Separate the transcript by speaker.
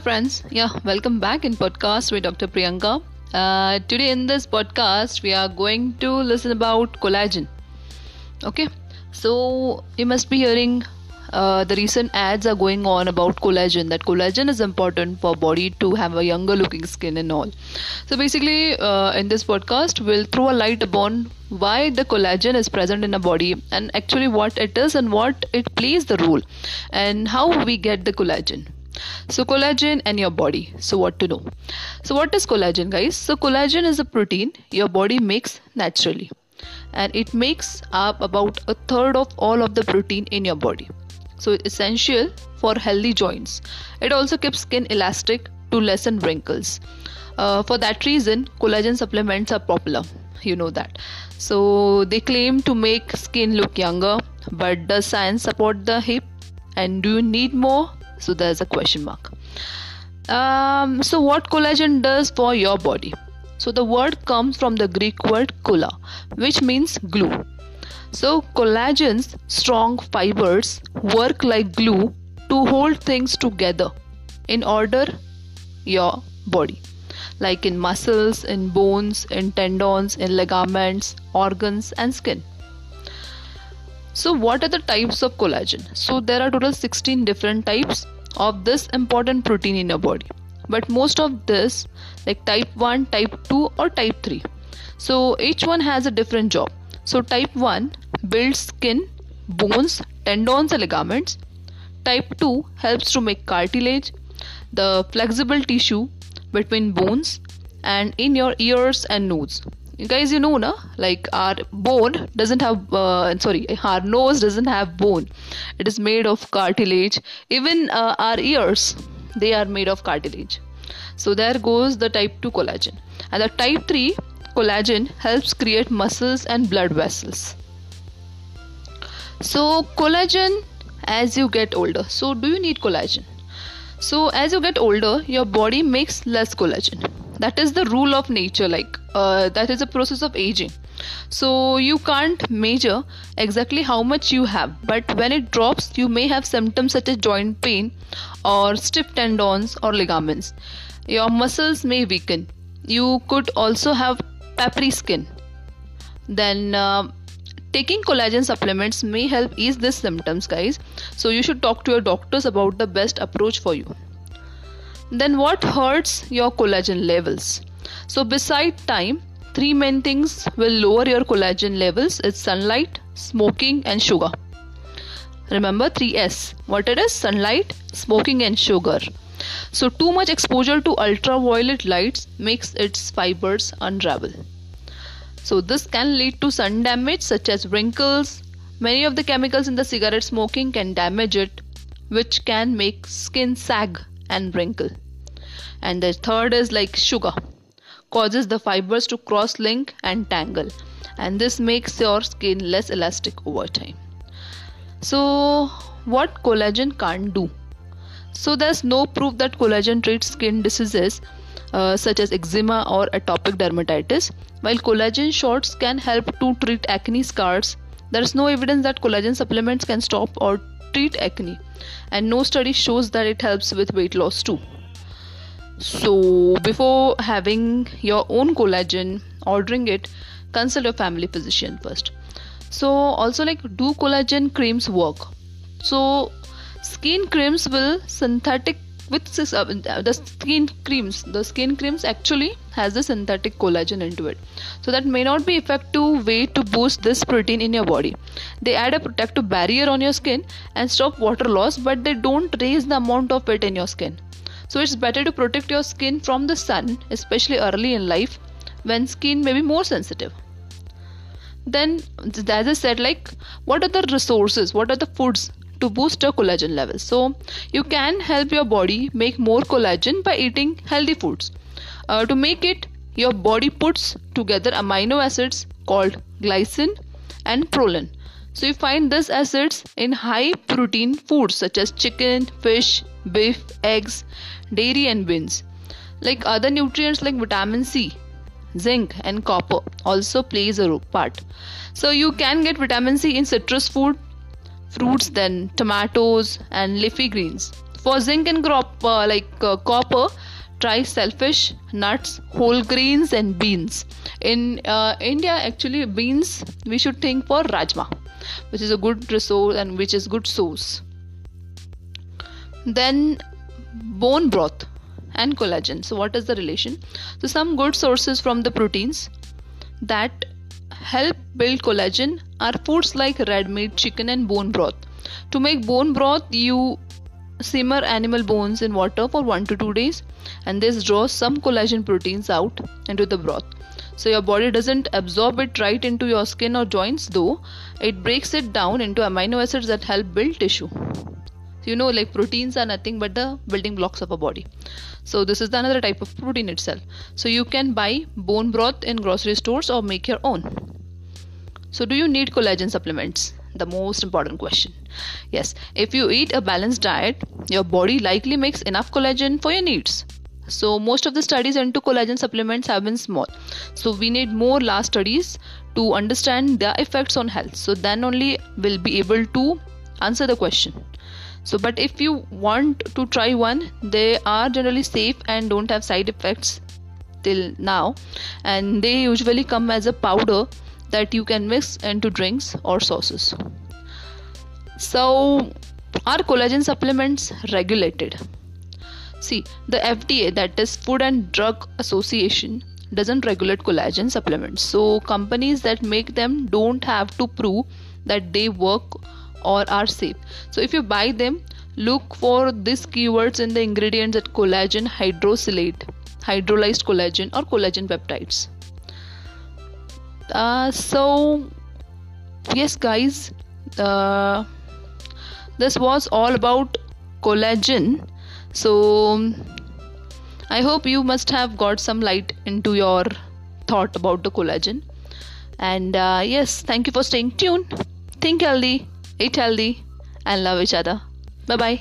Speaker 1: friends. Yeah, welcome back in podcast with Dr. Priyanka. Uh, today in this podcast, we are going to listen about collagen. Okay, so you must be hearing uh, the recent ads are going on about collagen. That collagen is important for body to have a younger looking skin and all. So basically, uh, in this podcast, we'll throw a light upon why the collagen is present in a body and actually what it is and what it plays the role and how we get the collagen so collagen and your body. So what to know so what is collagen guys? So collagen is a protein your body makes naturally. And it makes up about a third of all of the protein in your body. So it's essential for healthy joints. It also keeps skin elastic to lessen wrinkles. Uh, for that reason collagen supplements are popular. You know that. So they claim to make skin look younger but does science support the hip. And do you need more so there's a question mark. Um, so what collagen does for your body? So the word comes from the greek word kolla which means glue. So collagen's strong fibers work like glue to hold things together in order your body. Like in muscles in bones in tendons in ligaments organs and skin so, what are the types of collagen? So, there are total 16 different types of this important protein in your body. But most of this, like type 1, type 2, or type 3. So, each one has a different job. So, type 1 builds skin, bones, tendons, and ligaments. Type 2 helps to make cartilage, the flexible tissue between bones, and in your ears and nose guys you know na like our bone doesn't have uh, sorry our nose doesn't have bone. It is made of cartilage. Even uh, our ears they are made of cartilage. So there goes the type 2 collagen. And the type 3 collagen helps create muscles and blood vessels. So collagen as you get older so do you need collagen? So as you get older your body makes less collagen that is the rule of nature like uh, that is a process of aging. So you can't measure exactly how much you have but when it drops you may have symptoms such as joint pain or stiff tendons or ligaments. Your muscles may weaken. You could also have papery skin. Then uh, taking collagen supplements may help ease these symptoms guys. So you should talk to your doctors about the best approach for you then what hurts your collagen levels? So beside time, three main things will lower your collagen levels. It's sunlight, smoking and sugar. Remember 3S. What it is? Sunlight, smoking and sugar. So too much exposure to ultraviolet lights makes its fibers unravel. So this can lead to sun damage such as wrinkles. Many of the chemicals in the cigarette smoking can damage it which can make skin sag and wrinkle. And the third is like sugar, causes the fibers to cross link and tangle, and this makes your skin less elastic over time. So, what collagen can't do? So, there's no proof that collagen treats skin diseases uh, such as eczema or atopic dermatitis, while collagen shots can help to treat acne scars. There is no evidence that collagen supplements can stop or treat acne. And no study shows that it helps with weight loss too. So before having your own collagen ordering it consult your family physician first. So also like do collagen creams work? So skin creams will synthetic with uh, the skin creams the skin creams actually has the synthetic collagen into it. So that may not be effective way to boost this protein in your body. They add a protective barrier on your skin and stop water loss but they don't raise the amount of it in your skin. So it's better to protect your skin from the sun especially early in life when skin may be more sensitive. Then as i said like what are the resources? What are the foods to boost your collagen levels. So, you can help your body make more collagen by eating healthy foods. Uh, to make it, your body puts together amino acids called glycine and proline. So, you find these acids in high protein foods such as chicken, fish, beef, eggs, dairy, and beans. Like other nutrients like vitamin C, zinc, and copper also plays a part. So, you can get vitamin C in citrus food fruits then tomatoes and leafy greens. For zinc and crop uh, like uh, copper try shellfish nuts whole grains and beans. In uh, india actually beans we should think for rajma which is a good resource and which is good source. Then bone broth and collagen. So what is the relation? So some good sources from the proteins that help build collagen are foods like red meat chicken and bone broth. To make bone broth you simmer animal bones in water for 1 to 2 days and this draws some collagen proteins out into the broth. So your body doesn't absorb it right into your skin or joints though it breaks it down into amino acids that help build tissue you know like proteins are nothing but the building blocks of a body. So this is the another type of protein itself. So you can buy bone broth in grocery stores or make your own. So do you need collagen supplements? The most important question. Yes. If you eat a balanced diet your body likely makes enough collagen for your needs. So most of the studies into collagen supplements have been small. So we need more large studies to understand their effects on health. So then only we'll be able to answer the question so but if you want to try one they are generally safe and don't have side effects till now. And they usually come as a powder that you can mix into drinks or sauces. So are collagen supplements regulated? See the fda that is food and drug association doesn't regulate collagen supplements. So companies that make them don't have to prove that they work or are safe. So if you buy them, look for these keywords in the ingredients at collagen hydrolysate, hydrolyzed collagen or collagen peptides. Uh, so yes guys uh, this was all about collagen so i hope you must have got some light into your thought about the collagen and uh, yes thank you for staying tuned think healthy eat healthy, and love each other. Bye bye.